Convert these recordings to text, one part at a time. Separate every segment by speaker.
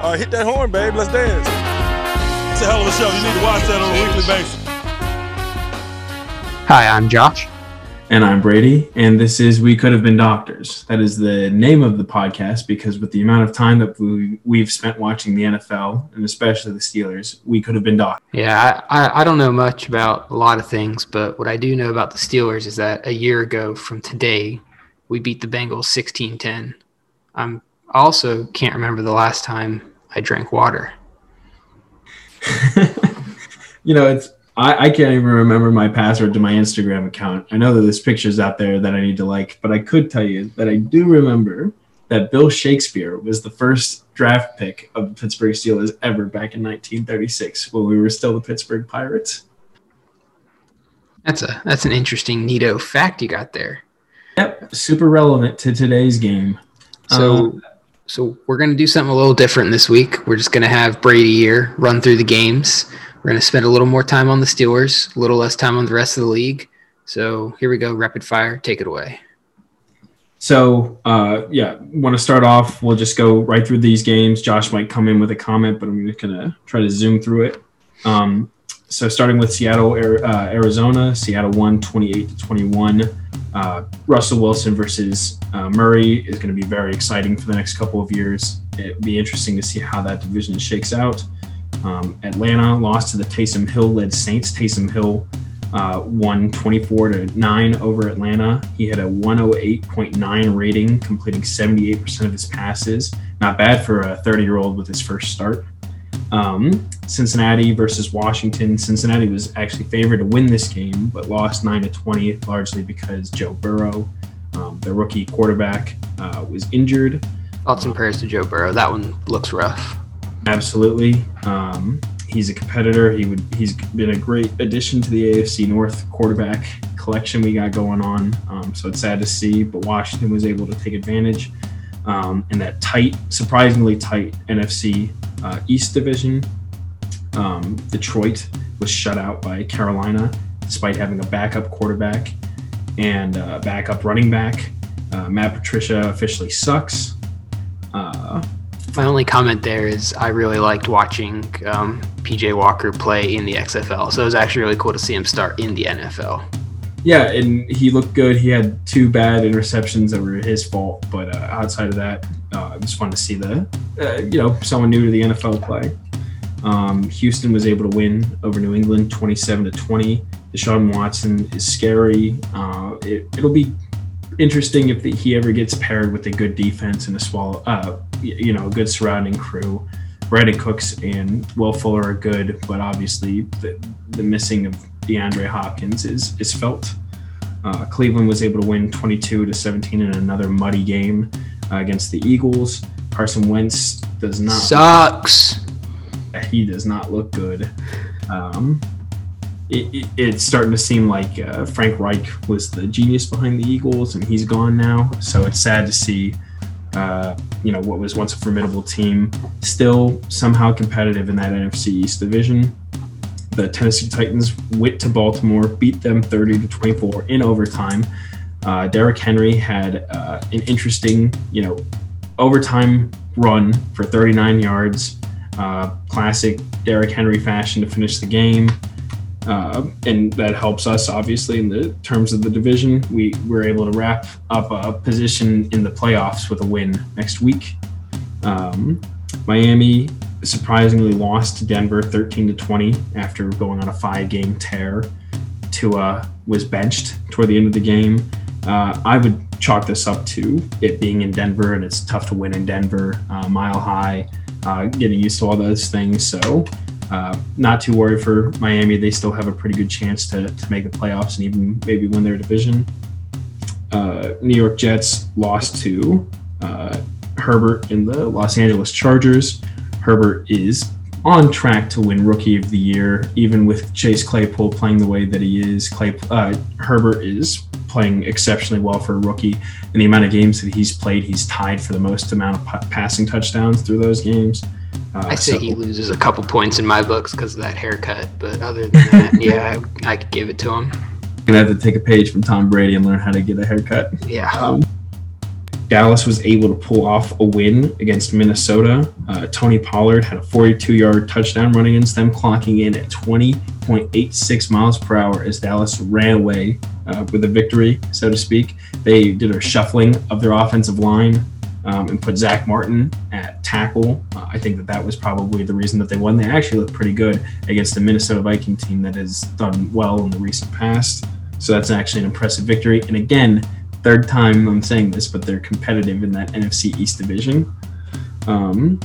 Speaker 1: Uh, hit that horn, babe. Let's dance.
Speaker 2: It's a hell of a show. You need to watch that on a weekly basis.
Speaker 3: Hi, I'm Josh.
Speaker 4: And I'm Brady, and this is We Could Have Been Doctors. That is the name of the podcast because, with the amount of time that we, we've spent watching the NFL and especially the Steelers, we could have been doctors.
Speaker 3: Yeah, I, I, I don't know much about a lot of things, but what I do know about the Steelers is that a year ago from today, we beat the Bengals 16 10. I'm also can't remember the last time I drank water.
Speaker 4: you know, it's I, I can't even remember my password to my Instagram account. I know that there's pictures out there that I need to like, but I could tell you that I do remember that Bill Shakespeare was the first draft pick of the Pittsburgh Steelers ever back in 1936 when we were still the Pittsburgh Pirates.
Speaker 3: That's a that's an interesting neato fact you got there.
Speaker 4: Yep, super relevant to today's game.
Speaker 3: So um, so we're gonna do something a little different this week. We're just gonna have Brady here run through the games. We're going to spend a little more time on the Steelers, a little less time on the rest of the league. So here we go, rapid fire. Take it away.
Speaker 4: So uh, yeah, want to start off? We'll just go right through these games. Josh might come in with a comment, but I'm just gonna try to zoom through it. Um, so starting with Seattle, uh, Arizona, Seattle won 28 to 21. Uh, Russell Wilson versus uh, Murray is going to be very exciting for the next couple of years. It'll be interesting to see how that division shakes out. Um, Atlanta lost to the Taysom Hill led Saints. Taysom Hill uh, won 24 to 9 over Atlanta. He had a 108.9 rating, completing 78% of his passes. Not bad for a 30 year old with his first start. Um, Cincinnati versus Washington. Cincinnati was actually favored to win this game, but lost 9 to 20, largely because Joe Burrow, um, the rookie quarterback, uh, was injured.
Speaker 3: Thoughts and prayers to Joe Burrow. That one looks rough.
Speaker 4: Absolutely. Um, he's a competitor. He would. He's been a great addition to the AFC North quarterback collection we got going on. Um, so it's sad to see, but Washington was able to take advantage um, in that tight, surprisingly tight NFC uh, East division. Um, Detroit was shut out by Carolina, despite having a backup quarterback and uh, backup running back. Uh, Matt Patricia officially sucks. Uh,
Speaker 3: my only comment there is I really liked watching um, PJ Walker play in the XFL. So it was actually really cool to see him start in the NFL.
Speaker 4: Yeah, and he looked good. He had two bad interceptions that were his fault, but uh, outside of that, uh, it was fun to see the, uh, you know, someone new to the NFL play. Um, Houston was able to win over New England, 27 to 20. Deshaun Watson is scary. Uh, it, will be interesting if the, he ever gets paired with a good defense and a swallow, uh, you know, a good surrounding crew. Brandin Cooks and Will Fuller are good, but obviously the, the missing of DeAndre Hopkins is is felt. Uh, Cleveland was able to win 22 to 17 in another muddy game uh, against the Eagles. Carson Wentz does not
Speaker 3: sucks.
Speaker 4: Look, he does not look good. Um, it, it, it's starting to seem like uh, Frank Reich was the genius behind the Eagles, and he's gone now. So it's sad to see, uh, you know, what was once a formidable team still somehow competitive in that NFC East division. The Tennessee Titans went to Baltimore, beat them 30 to 24 in overtime. Uh, Derrick Henry had uh, an interesting, you know, overtime run for 39 yards. Uh, classic Derrick Henry fashion to finish the game. Uh, and that helps us obviously in the terms of the division. We were able to wrap up a position in the playoffs with a win next week. Um, Miami surprisingly lost to Denver 13 to 20 after going on a five game tear. Tua was benched toward the end of the game. Uh, I would chalk this up to it being in Denver and it's tough to win in Denver, uh, mile high, uh, getting used to all those things. So uh, not too worried for Miami. They still have a pretty good chance to, to make the playoffs and even maybe win their division. Uh, New York Jets lost to uh, Herbert in the Los Angeles Chargers. Herbert is on track to win Rookie of the Year, even with Chase Claypool playing the way that he is. Clay, Herbert is playing exceptionally well for a rookie. And the amount of games that he's played, he's tied for the most amount of p- passing touchdowns through those games.
Speaker 3: Uh, I say so, he loses a couple points in my books because of that haircut, but other than that, yeah, I, I, could give it to him.
Speaker 4: Gonna have to take a page from Tom Brady and learn how to get a haircut.
Speaker 3: Yeah. Um,
Speaker 4: Dallas was able to pull off a win against Minnesota. Uh, Tony Pollard had a 42 yard touchdown run against them, clocking in at 20.86 miles per hour as Dallas ran away uh, with a victory, so to speak. They did a shuffling of their offensive line um, and put Zach Martin at tackle. Uh, I think that that was probably the reason that they won. They actually looked pretty good against the Minnesota Viking team that has done well in the recent past. So that's actually an impressive victory. And again, third time I'm saying this, but they're competitive in that NFC East division. Um,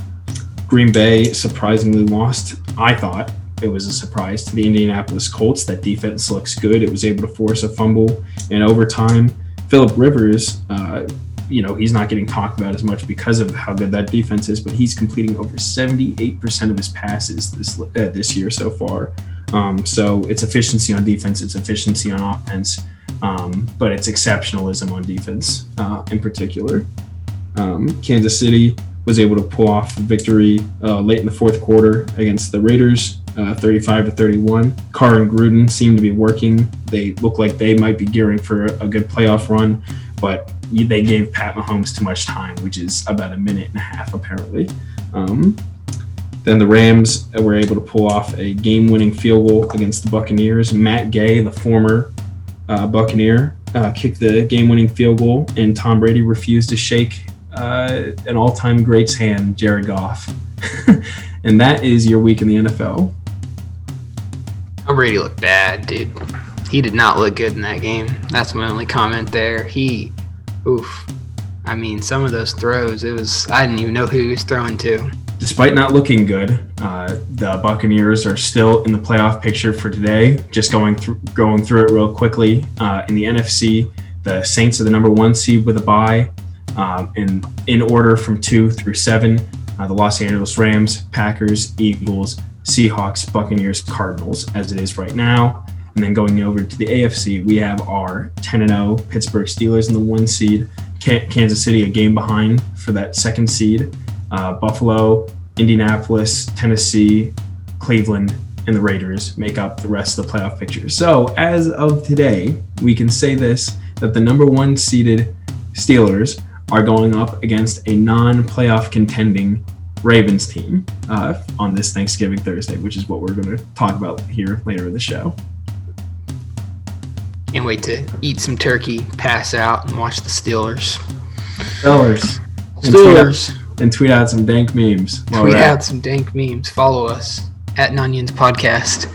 Speaker 4: Green Bay surprisingly lost. I thought it was a surprise to the Indianapolis Colts. That defense looks good. It was able to force a fumble in overtime. Philip Rivers, uh, you know, he's not getting talked about as much because of how good that defense is, but he's completing over 78% of his passes this uh, this year so far. Um, so it's efficiency on defense, it's efficiency on offense um, but it's exceptionalism on defense uh, in particular. Um, Kansas City was able to pull off victory uh, late in the fourth quarter against the Raiders, uh, 35 to 31. Carr and Gruden seem to be working. They look like they might be gearing for a good playoff run, but they gave Pat Mahomes too much time, which is about a minute and a half apparently. Um, then the Rams were able to pull off a game-winning field goal against the Buccaneers. Matt Gay, the former uh, Buccaneer uh, kicked the game-winning field goal, and Tom Brady refused to shake uh, an all-time great's hand, Jared Goff. and that is your week in the NFL.
Speaker 3: Brady looked bad, dude. He did not look good in that game. That's my only comment there. He, oof. I mean, some of those throws, it was I didn't even know who he was throwing to
Speaker 4: despite not looking good, uh, the Buccaneers are still in the playoff picture for today. Just going through going through it real quickly. Uh, in the NFC, the Saints are the number one seed with a bye. Um, in in order from two through seven, uh, the Los Angeles Rams, Packers, Eagles, Seahawks, Buccaneers, Cardinals, as it is right now. And then going over to the AFC, we have our 10 0 Pittsburgh Steelers in the one seed, Kansas City a game behind for that second seed uh, Buffalo, Indianapolis, Tennessee, Cleveland, and the Raiders make up the rest of the playoff picture. So, as of today, we can say this that the number one seeded Steelers are going up against a non playoff contending Ravens team uh, on this Thanksgiving Thursday, which is what we're going to talk about here later in the show.
Speaker 3: Can't wait to eat some turkey, pass out, and watch the Steelers.
Speaker 4: Steelers.
Speaker 3: Steelers
Speaker 4: and tweet out some dank memes.
Speaker 3: Tweet out some dank memes. Follow us at Nunions Podcast.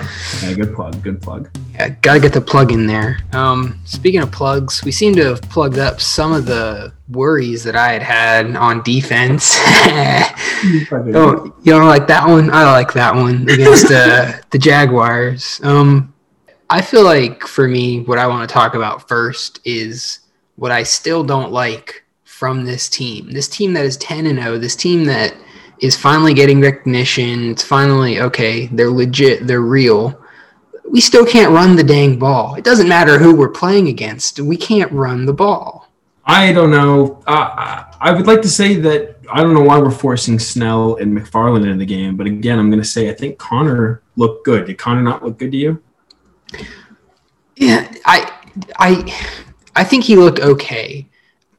Speaker 4: Yeah, good plug. Good plug.
Speaker 3: Yeah, gotta get the plug in there. Um, speaking of plugs, we seem to have plugged up some of the worries that I had had on defense. don't, you don't like that one? I like that one against uh, the Jaguars. Um, I feel like for me, what I want to talk about first is what I still don't like from this team. This team that is 10 and 0, this team that is finally getting recognition. It's finally okay, they're legit, they're real. We still can't run the dang ball. It doesn't matter who we're playing against. We can't run the ball.
Speaker 4: I don't know. Uh, I would like to say that I don't know why we're forcing Snell and McFarland in the game, but again, I'm going to say I think Conner looked good. Did Conner not look good to you?
Speaker 3: Yeah, I, I, I think he looked okay.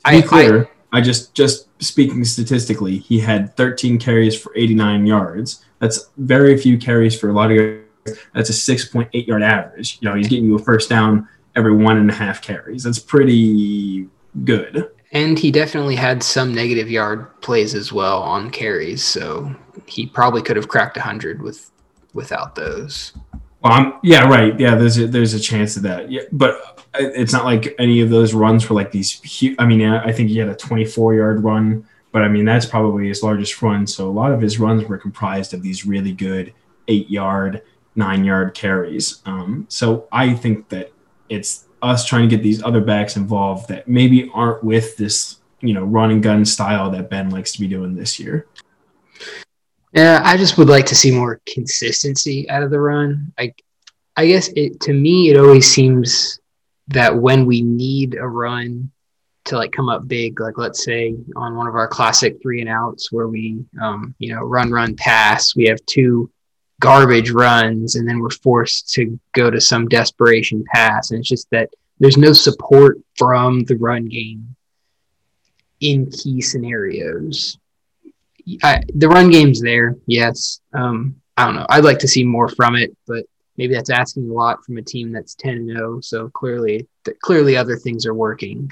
Speaker 4: To be I, clear, I, I just just speaking statistically, he had 13 carries for 89 yards. That's very few carries for a lot of yards. That's a 6.8 yard average. You know, he's getting you a first down every one and a half carries. That's pretty good.
Speaker 3: And he definitely had some negative yard plays as well on carries, so he probably could have cracked 100 with without those.
Speaker 4: Well, I'm, yeah, right. Yeah, there's a, there's a chance of that. Yeah, but it's not like any of those runs were like these huge. I mean, I think he had a 24 yard run, but I mean, that's probably his largest run. So a lot of his runs were comprised of these really good eight yard, nine yard carries. Um, so I think that it's us trying to get these other backs involved that maybe aren't with this, you know, run and gun style that Ben likes to be doing this year.
Speaker 3: Yeah, I just would like to see more consistency out of the run. I, I guess it to me it always seems that when we need a run to like come up big, like let's say on one of our classic three and outs where we, um, you know, run, run, pass, we have two garbage runs and then we're forced to go to some desperation pass. And it's just that there's no support from the run game. in key scenarios. I, the run game's there, yes. Um, I don't know. I'd like to see more from it, but maybe that's asking a lot from a team that's 10 and 0. So clearly, clearly other things are working.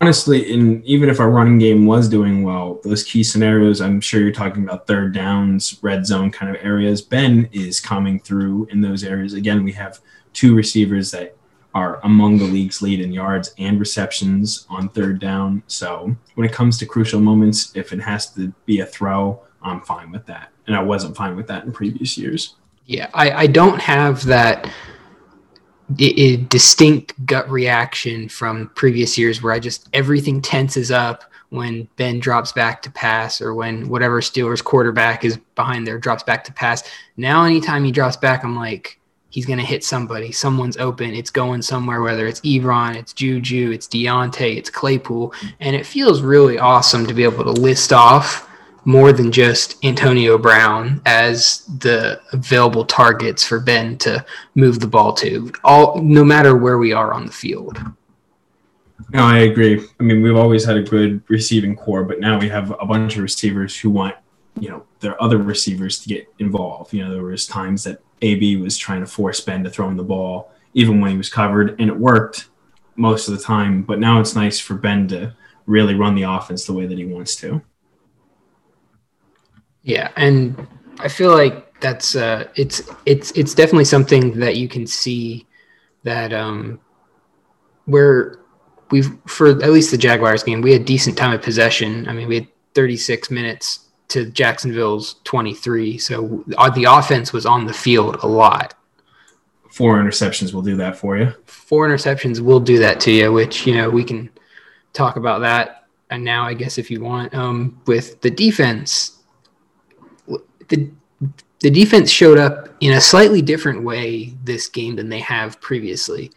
Speaker 4: Honestly, and even if our running game was doing well, those key scenarios, I'm sure you're talking about third downs, red zone kind of areas. Ben is coming through in those areas. Again, we have two receivers that are among the league's lead in yards and receptions on third down. So when it comes to crucial moments, if it has to be a throw, I'm fine with that. And I wasn't fine with that in previous years.
Speaker 3: Yeah, I, I don't have that a distinct gut reaction from previous years where I just everything tenses up when Ben drops back to pass or when whatever Steelers quarterback is behind there drops back to pass. Now, anytime he drops back, I'm like, he's going to hit somebody. Someone's open. It's going somewhere, whether it's Ebron, it's Juju, it's Diontae, it's Claypool. And it feels really awesome to be able to list off more than just Antonio Brown as the available targets for Ben to move the ball to, all no matter where we are on the field.
Speaker 4: No, I agree. I mean, we've always had a good receiving corps, but now we have a bunch of receivers who want, you know, their other receivers to get involved. You know, there was times that AB was trying to force Ben to throw him the ball, even when he was covered, and it worked most of the time. But now it's nice for Ben to really run the offense the way that he wants to.
Speaker 3: Yeah, and I feel like that's uh, it's it's it's definitely something that you can see that um, where we've for at least the Jaguars game we had decent time of possession. I mean, we had 36 minutes to Jacksonville's 23, so uh, the offense was on the field a lot.
Speaker 4: Four interceptions will do that for you.
Speaker 3: Four interceptions will do that to you, which you know we can talk about that. And now, I guess if you want, um, with the defense, the the defense showed up in a slightly different way this game than they have previously,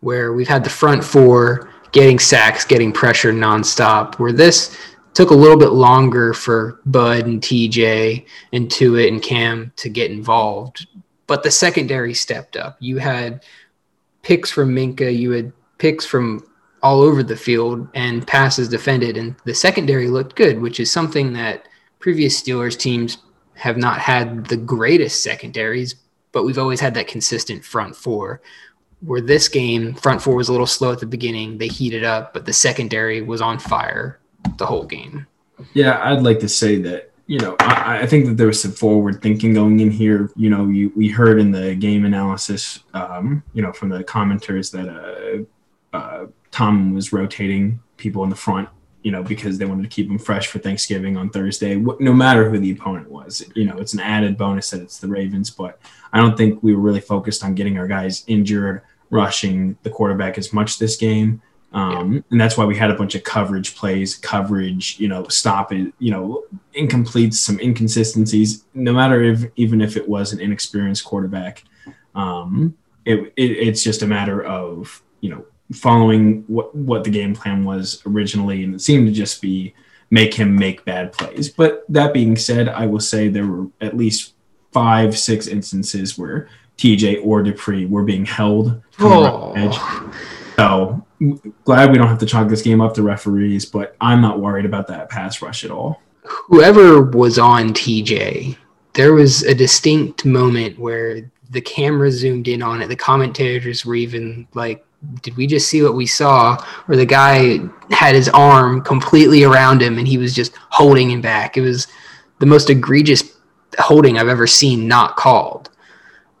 Speaker 3: where we've had the front four getting sacks, getting pressure nonstop. Where this took a little bit longer for Bud and TJ and Tuitt and Cam to get involved, but the secondary stepped up. You had picks from Minkah, you had picks from all over the field, and passes defended, and the secondary looked good, which is something that previous Steelers teams have not had the greatest secondaries, but we've always had that consistent front four. Where this game, front four was a little slow at the beginning, they heated up, but the secondary was on fire the whole game.
Speaker 4: Yeah, I'd like to say that you know I, I think that there was some forward thinking going in here. You know, you, we heard in the game analysis, um, you know, from the commenters that uh, uh, Tom was rotating people in the front you know, because they wanted to keep them fresh for Thanksgiving on Thursday, no matter who the opponent was. You know, it's an added bonus that it's the Ravens, but I don't think we were really focused on getting our guys injured, rushing the quarterback as much this game. Um, yeah. And that's why we had a bunch of coverage plays, coverage, you know, stop it, you know, incompletes, some inconsistencies, no matter if, even if it was an inexperienced quarterback. Um, it, it, it's just a matter of, you know, following what what the game plan was originally, and it seemed to just be make him make bad plays. But that being said, I will say there were at least five, six instances where TJ or Dupree were being held oh. the edge. So glad we don't have to chalk this game up to referees, but I'm not worried about that pass rush at all.
Speaker 3: Whoever was on TJ, there was a distinct moment where the camera zoomed in on it. The commentators were even like did we just see what we saw where the guy had his arm completely around him and he was just holding him back it was the most egregious holding i've ever seen not called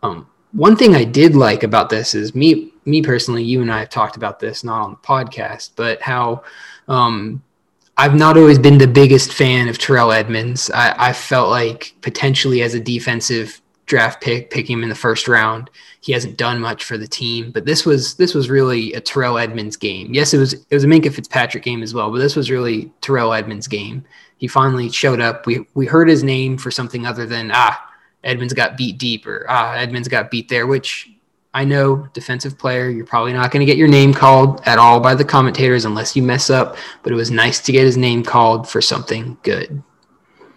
Speaker 3: um, one thing i did like about this is me me personally you and i have talked about this not on the podcast but how um, I've not always been the biggest fan of Terrell Edmunds. I, I felt like potentially as a defensive draft pick, picking him in the first round. He hasn't done much for the team, but this was this was really a Terrell Edmunds game. Yes, it was it was a Minkah Fitzpatrick game as well, but this was really Terrell Edmunds' game. He finally showed up. We we heard his name for something other than ah Edmunds got beat deep or ah Edmunds got beat there, which I know defensive player, you're probably not going to get your name called at all by the commentators unless you mess up, but it was nice to get his name called for something good.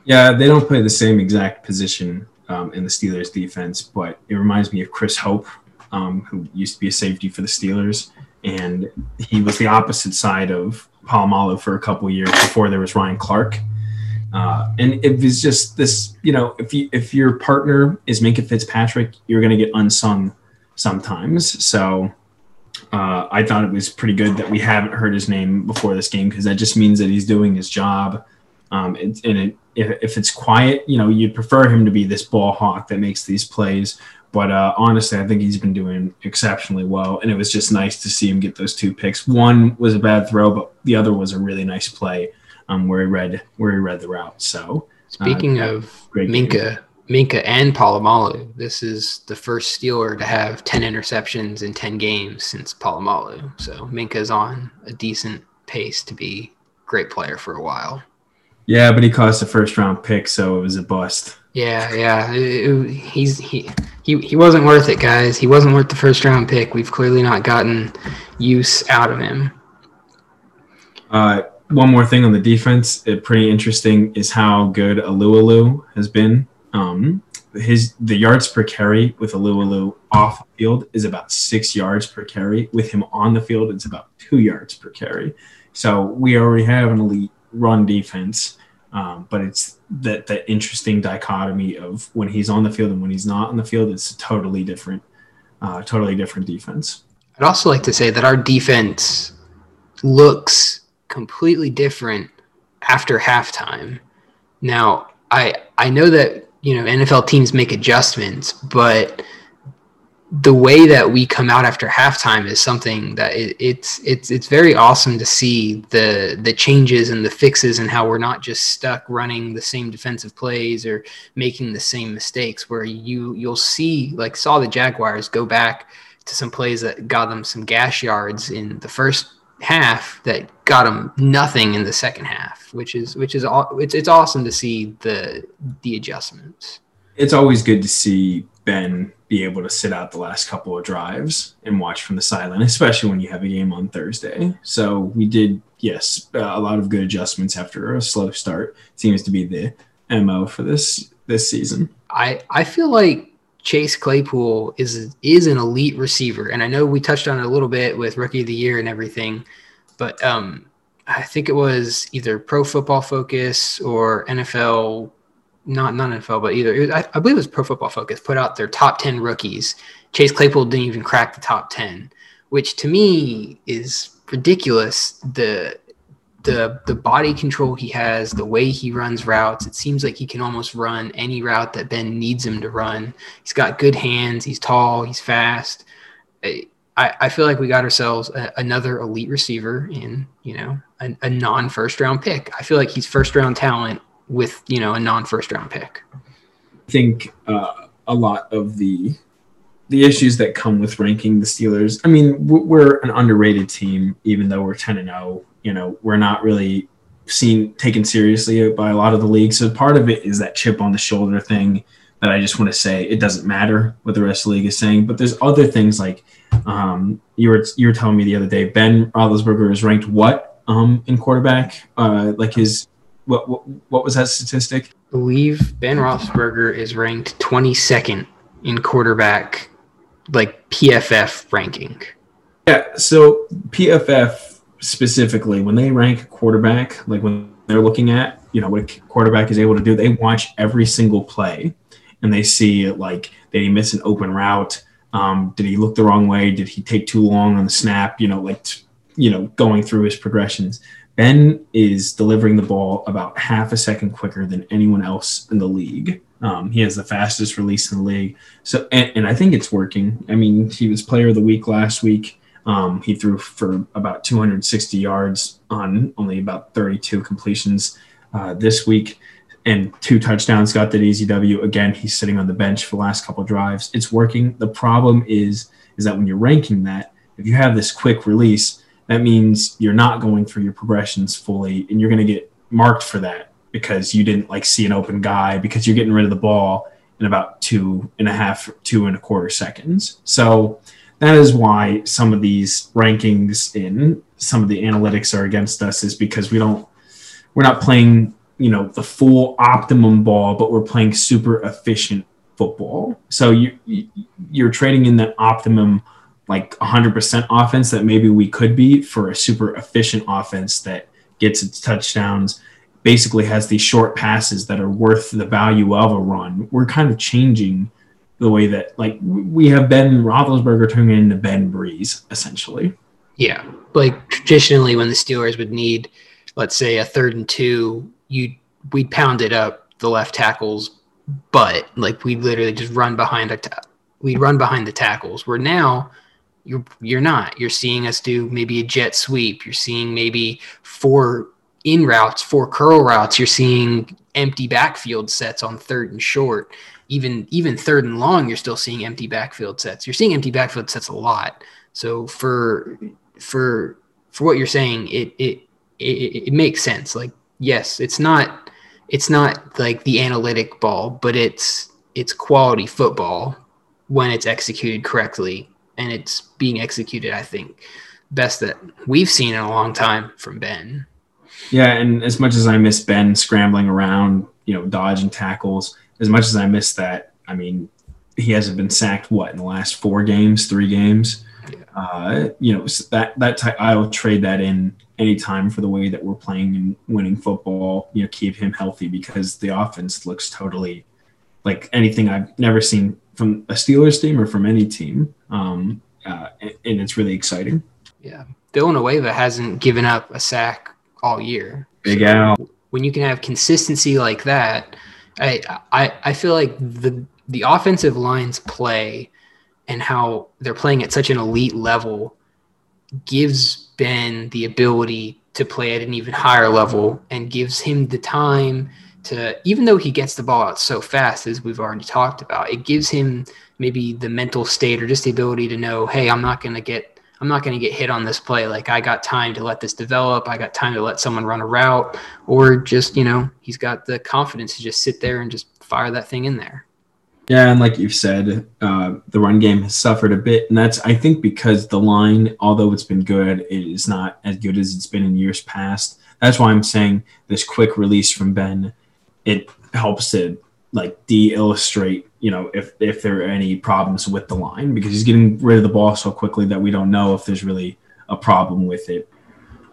Speaker 4: Yeah, they don't play the same exact position um, in the Steelers defense, but it reminds me of Chris Hope, um, who used to be a safety for the Steelers, and he was the opposite side of Polamalu for a couple years before there was Ryan Clark. Uh, and it was just this, you know, if you if your partner is Minkah Fitzpatrick, you're going to get unsung sometimes. So uh, I thought it was pretty good that we haven't heard his name before this game because that just means that he's doing his job. Um, and, and it, if, if it's quiet, you know, you'd prefer him to be this ball hawk that makes these plays. But uh, honestly, I think he's been doing exceptionally well, and it was just nice to see him get those two picks. One was a bad throw, but the other was a really nice play um, where he read where he read the route. So
Speaker 3: speaking uh, of Minkah, Minkah and Polamalu, this is the first Steeler to have ten interceptions in ten games since Polamalu. So Minkah's on a decent pace to be a great player for a while.
Speaker 4: Yeah, but he cost a first round pick, so it was a bust.
Speaker 3: Yeah, yeah. It, it, he's he, he he wasn't worth it, guys. He wasn't worth the first round pick. We've clearly not gotten use out of him.
Speaker 4: Uh, one more thing on the defense, it pretty interesting is how good Alualu has been. Um, his the yards per carry with Alualu off field is about six yards per carry. With him on the field, it's about two yards per carry. So we already have an elite run defense. Um, but it's that that interesting dichotomy of when he's on the field and when he's not on the field. It's a totally different, uh, totally different defense.
Speaker 3: I'd also like to say that our defense looks completely different after halftime. Now, I I know that you know NFL teams make adjustments, but the way that we come out after halftime is something that it, it's it's it's very awesome to see the the changes and the fixes and how we're not just stuck running the same defensive plays or making the same mistakes where you you'll see like saw the Jaguars go back to some plays that got them some gash yards in the first half that got them nothing in the second half which is which is it's it's awesome to see the the adjustments
Speaker 4: it's always good to see Ben be able to sit out the last couple of drives and watch from the sideline, especially when you have a game on Thursday. So we did, yes, a lot of good adjustments after a slow start. Seems to be the mo for this this season.
Speaker 3: I I feel like Chase Claypool is is an elite receiver, and I know we touched on it a little bit with Rookie of the Year and everything, but um, I think it was either Pro Football Focus or NFL not not NFL, but either was, I, I, believe it was Pro Football Focus put out their top ten rookies. Chase Claypool didn't even crack the top ten, which to me is ridiculous. The the the body control he has, the way he runs routes, it seems like he can almost run any route that Ben needs him to run. He's got good hands. He's tall. He's fast. I, I feel like we got ourselves a, another elite receiver in you know a, a non first round pick. I feel like he's first round talent with you know a non first round pick.
Speaker 4: I think uh, a lot of the the issues that come with ranking the Steelers. I mean, we're an underrated team, even though we're ten and zero. Oh, you know, we're not really seen taken seriously by a lot of the league. So part of it is that chip on the shoulder thing that I just want to say it doesn't matter what the rest of the league is saying. But there's other things like um, you were you were telling me the other day. Ben Roethlisberger is ranked what um, in quarterback? Uh, like his what, what, what was that statistic?
Speaker 3: I believe Ben Roethlisberger is ranked 22nd in quarterback, like PFF ranking.
Speaker 4: Yeah, so PFF specifically, when they rank quarterback, like when they're looking at, you know, what a quarterback is able to do, they watch every single play and they see like did he miss an open route? Um, did he look the wrong way? Did he take too long on the snap? You know, like you know, going through his progressions. Ben is delivering the ball about half a second quicker than anyone else in the league. Um, he has the fastest release in the league. So, and, and, I think it's working. I mean, he was player of the week last week. Um, he threw for about 260 yards on only about 32 completions uh, this week and two touchdowns. Got that easy W. Again, he's sitting on the bench for the last couple drives. It's working. The problem is, is that when you're ranking that, if you have this quick release, that means you're not going through your progressions fully and you're going to get marked for that because you didn't like see an open guy because you're getting rid of the ball in about two and a half, two and a quarter seconds. So that is why some of these rankings in some of the analytics are against us is because we don't, we're not playing, you know, the full optimum ball, but we're playing super efficient football. So you, you're trading in that optimum like 100% offense that maybe we could be for a super efficient offense that gets its touchdowns, basically has these short passes that are worth the value of a run. We're kind of changing the way that like we have Ben Roethlisberger turning into Ben Brees essentially.
Speaker 3: Yeah, like traditionally when the Steelers would need, let's say, a third and two, you we'd pound it up the left tackles, but like we'd literally just run behind a ta- we run behind the tackles. Where now you're you're not. You're seeing us do maybe a jet sweep. You're seeing maybe four in routes, for curl routes. You're seeing empty backfield sets on third and short. Even even third and long, you're still seeing empty backfield sets. You're seeing empty backfield sets a lot. So for for for what you're saying, it it it, it makes sense. Like yes, it's not it's not like the analytic ball, but it's it's quality football when it's executed correctly and it's being executed, I think, best that we've seen in a long time from Ben.
Speaker 4: Yeah, and as much as I miss Ben scrambling around, you know, dodging tackles, as much as I miss that, I mean, he hasn't been sacked what in the last four games, three games. Yeah. Uh, you know, that that ty- I'll trade that in anytime for the way that we're playing and winning football. You know, keep him healthy because the offense looks totally like anything I've never seen from a Steelers team or from any team. Um, uh, and, and, it's really exciting.
Speaker 3: Yeah. Villanueva hasn't given up a sack all year.
Speaker 4: Big so Al.
Speaker 3: When you can have consistency like that, I, I, I feel like the, the offensive lines play and how they're playing at such an elite level gives Ben the ability to play at an even higher level and gives him the time to even though he gets the ball out so fast as we've already talked about it gives him maybe the mental state or just the ability to know hey i'm not going to get i'm not going to get hit on this play. Like i got time to let this develop. I got time to let someone run a route or just you know he's got the confidence to just sit there and just fire that thing in there.
Speaker 4: Yeah and like you've said uh, the run game has suffered a bit and that's i think because the line although it's been good it is not as good as it's been in years past. That's why i'm saying this quick release from ben it helps to like de-illustrate you know if if there are any problems with the line because he's getting rid of the ball so quickly that we don't know if there's really a problem with it.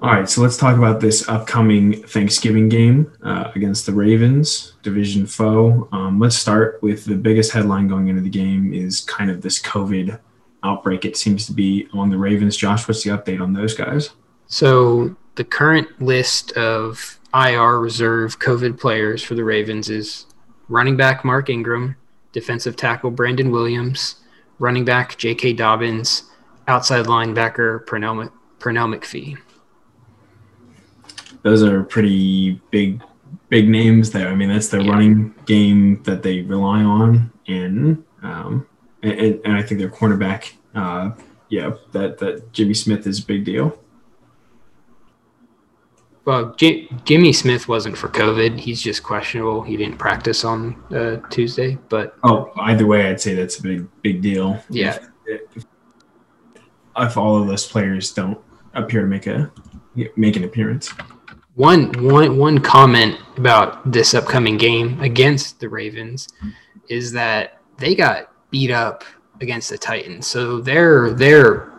Speaker 4: All right so let's talk about this upcoming thanksgiving game uh, against the ravens division foe. Um, let's start with the biggest headline going into the game is kind of this covid outbreak it seems to be among the ravens. Josh what's the update on those guys?
Speaker 3: So the current list of IR reserve COVID players for the Ravens is running back Mark Ingram, defensive tackle Brandon Williams, running back J.K. Dobbins, outside linebacker Pernell, Pernell McPhee.
Speaker 4: Those are pretty big, big names there. I mean, that's the yeah. running game that they rely on, and um, and, and I think their cornerback, uh, yeah, that that Jimmy Smith is a big deal
Speaker 3: well, J- Jimmy Smith wasn't for COVID. He's just questionable. He didn't practice on uh, Tuesday, but
Speaker 4: oh, either way, I'd say that's a big big deal.
Speaker 3: Yeah.
Speaker 4: If, if, if all of those players don't appear to make a make an appearance.
Speaker 3: One one one comment about this upcoming game against the Ravens is that they got beat up against the Titans, so they're they're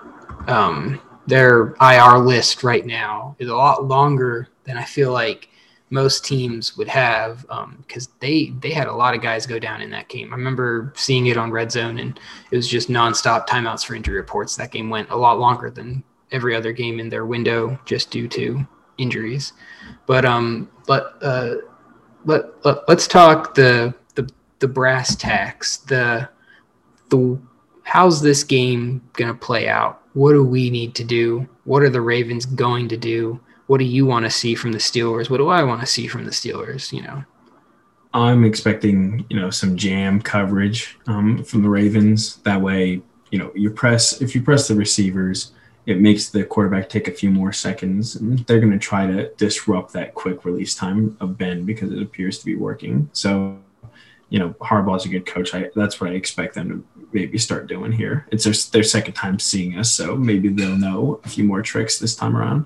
Speaker 3: um, their IR list right now is a lot longer than I feel like most teams would have because um, they they had a lot of guys go down in that game. I remember seeing it on Red Zone, and it was just nonstop timeouts for injury reports. That game went a lot longer than every other game in their window just due to injuries. But um, but uh, let, let let's talk the the the brass tacks. The the how's this game gonna play out? what do we need to do? What are the Ravens going to do? What do you want to see from the Steelers? What do I want to see from the Steelers? You know,
Speaker 4: I'm expecting you know some jam coverage um, from the Ravens. That way, you know, you press if you press the receivers, it makes the quarterback take a few more seconds, they're going to try to disrupt that quick release time of Ben because it appears to be working. So you know, Harbaugh's a good coach. I, that's what I expect them to maybe start doing here. It's their, their second time seeing us, so maybe they'll know a few more tricks this time around.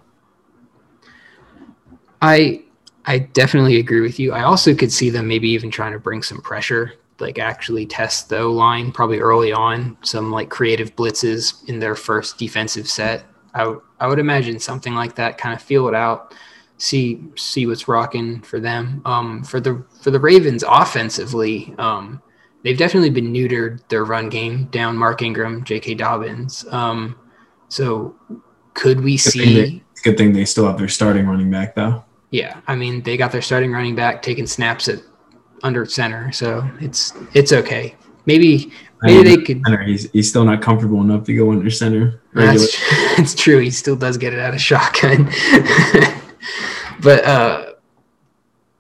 Speaker 3: I I definitely agree with you. I also could see them maybe even trying to bring some pressure like actually test the O line probably early on, some like creative blitzes in their first defensive set. I, w- I would imagine something like that, kind of feel it out, see see what's rocking for them. Um, for the for the Ravens offensively, um, they've definitely been neutered their run game down Mark Ingram, J.K. Dobbins. Um, so could we
Speaker 4: Good thing,
Speaker 3: see?
Speaker 4: they, good thing they still have their starting running back though.
Speaker 3: Yeah, I mean they got their starting running back taking snaps at under center, so it's it's okay. Maybe
Speaker 4: I
Speaker 3: maybe
Speaker 4: mean,
Speaker 3: they could.
Speaker 4: center, he's he's still not comfortable enough to go under center. regular.
Speaker 3: That's that's true. He still does get it out of shotgun, but uh,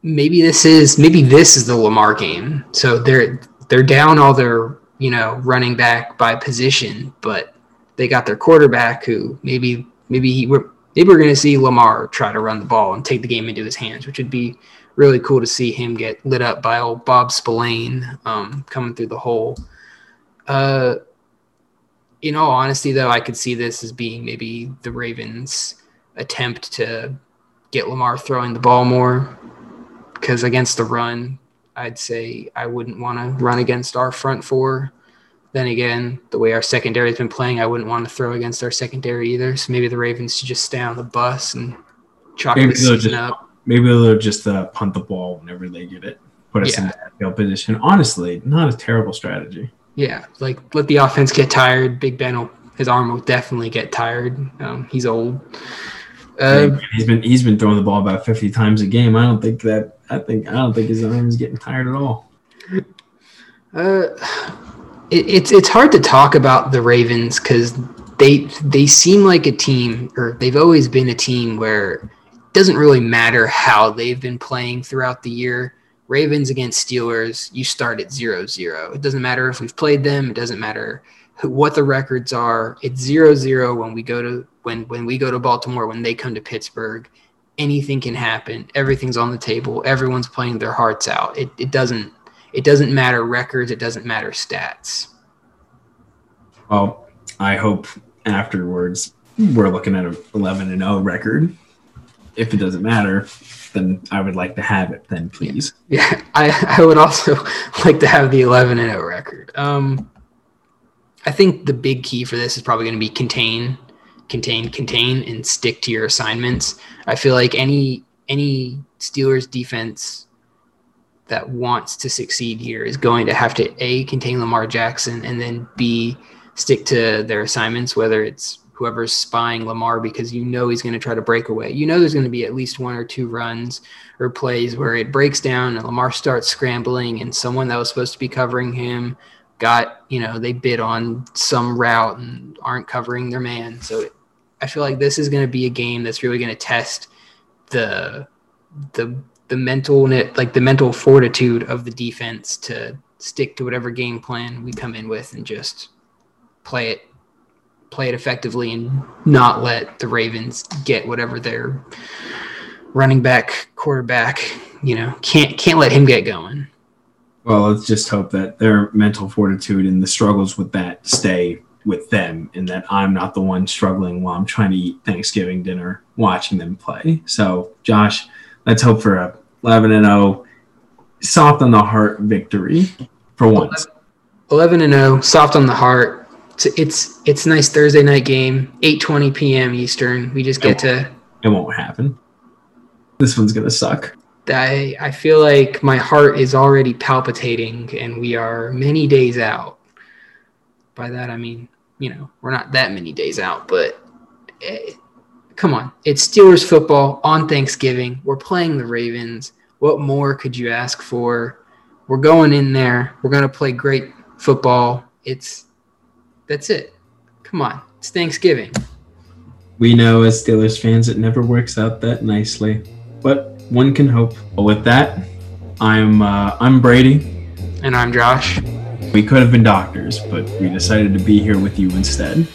Speaker 3: maybe this is maybe this is the Lamar game. So they're they're down all their you know running back by position, but they got their quarterback who maybe maybe he we're maybe we're going to see Lamar try to run the ball and take the game into his hands, which would be really cool to see him get lit up by old Bob Spillane um, coming through the hole. Uh, in all honesty, though, I could see this as being maybe the Ravens' attempt to get Lamar throwing the ball more. Because against the run, I'd say I wouldn't want to run against our front four. Then again, the way our secondary has been playing, I wouldn't want to throw against our secondary either. So maybe the Ravens should just stay on the bus and chalk
Speaker 4: Maybe they'll
Speaker 3: season
Speaker 4: just-
Speaker 3: up.
Speaker 4: Maybe they'll just uh, punt the ball whenever they get it. Put us in
Speaker 3: Yeah.
Speaker 4: that field position. Honestly, not a terrible strategy.
Speaker 3: Yeah, like let the offense get tired. Big Ben, will, his arm will definitely get tired. Um, he's old. Uh,
Speaker 4: he's been he's been throwing the ball about fifty times a game. I don't think that I think I don't think his arm is getting tired at all.
Speaker 3: Uh, it, it's it's hard to talk about the Ravens because they they seem like a team, or they've always been a team where it doesn't really matter how they've been playing throughout the year. Ravens against Steelers, you start at zero zero. It doesn't matter if we've played them. It doesn't matter who, what the records are. It's zero zero when we go to when when we go to Baltimore. When they come to Pittsburgh, anything can happen. Everything's on the table. Everyone's playing their hearts out. It it doesn't it doesn't matter records. It doesn't matter stats.
Speaker 4: Well, I hope afterwards we're looking at an eleven and zero record. If it doesn't matter, then I would like to have it. Then please.
Speaker 3: Yeah, I, I would also like to have the 11 and 0 record. Um, I think the big key for this is probably going to be contain, contain, contain, and stick to your assignments. I feel like any any Steelers defense that wants to succeed here is going to have to a contain Lamar Jackson and then b stick to their assignments, whether it's whoever's spying Lamar because you know he's going to try to break away. You know there's going to be at least one or two runs or plays where it breaks down and Lamar starts scrambling and someone that was supposed to be covering him got, you know, they bid on some route and aren't covering their man. So I feel like this is going to be a game that's really going to test the the the mental like the mental fortitude of the defense to stick to whatever game plan we come in with and just play it play it effectively and not let the Ravens get whatever their running back, quarterback, you know, can't can't let him get going.
Speaker 4: Well, let's just hope that their mental fortitude and the struggles with that stay with them, and that I'm not the one struggling while I'm trying to eat Thanksgiving dinner watching them play. So, Josh, let's hope for a 11 and 0, soft on the heart victory for once.
Speaker 3: 11 and 0, soft on the heart. It's it's it's a nice Thursday night game, 8:20 p.m. Eastern. We just get to
Speaker 4: It won't happen. This one's gonna suck.
Speaker 3: I I feel like my heart is already palpitating and we are many days out. By that I mean, you know, we're not that many days out, but eh, come on. It's Steelers football on Thanksgiving. We're playing the Ravens. What more could you ask for? We're going in there. We're going to play great football. It's that's it. Come on. It's Thanksgiving.
Speaker 4: We know as Steelers fans it never works out that nicely, but one can hope. With that, I'm uh, I'm Brady.
Speaker 3: And I'm Josh.
Speaker 4: We could have been doctors, but we decided to be here with you instead.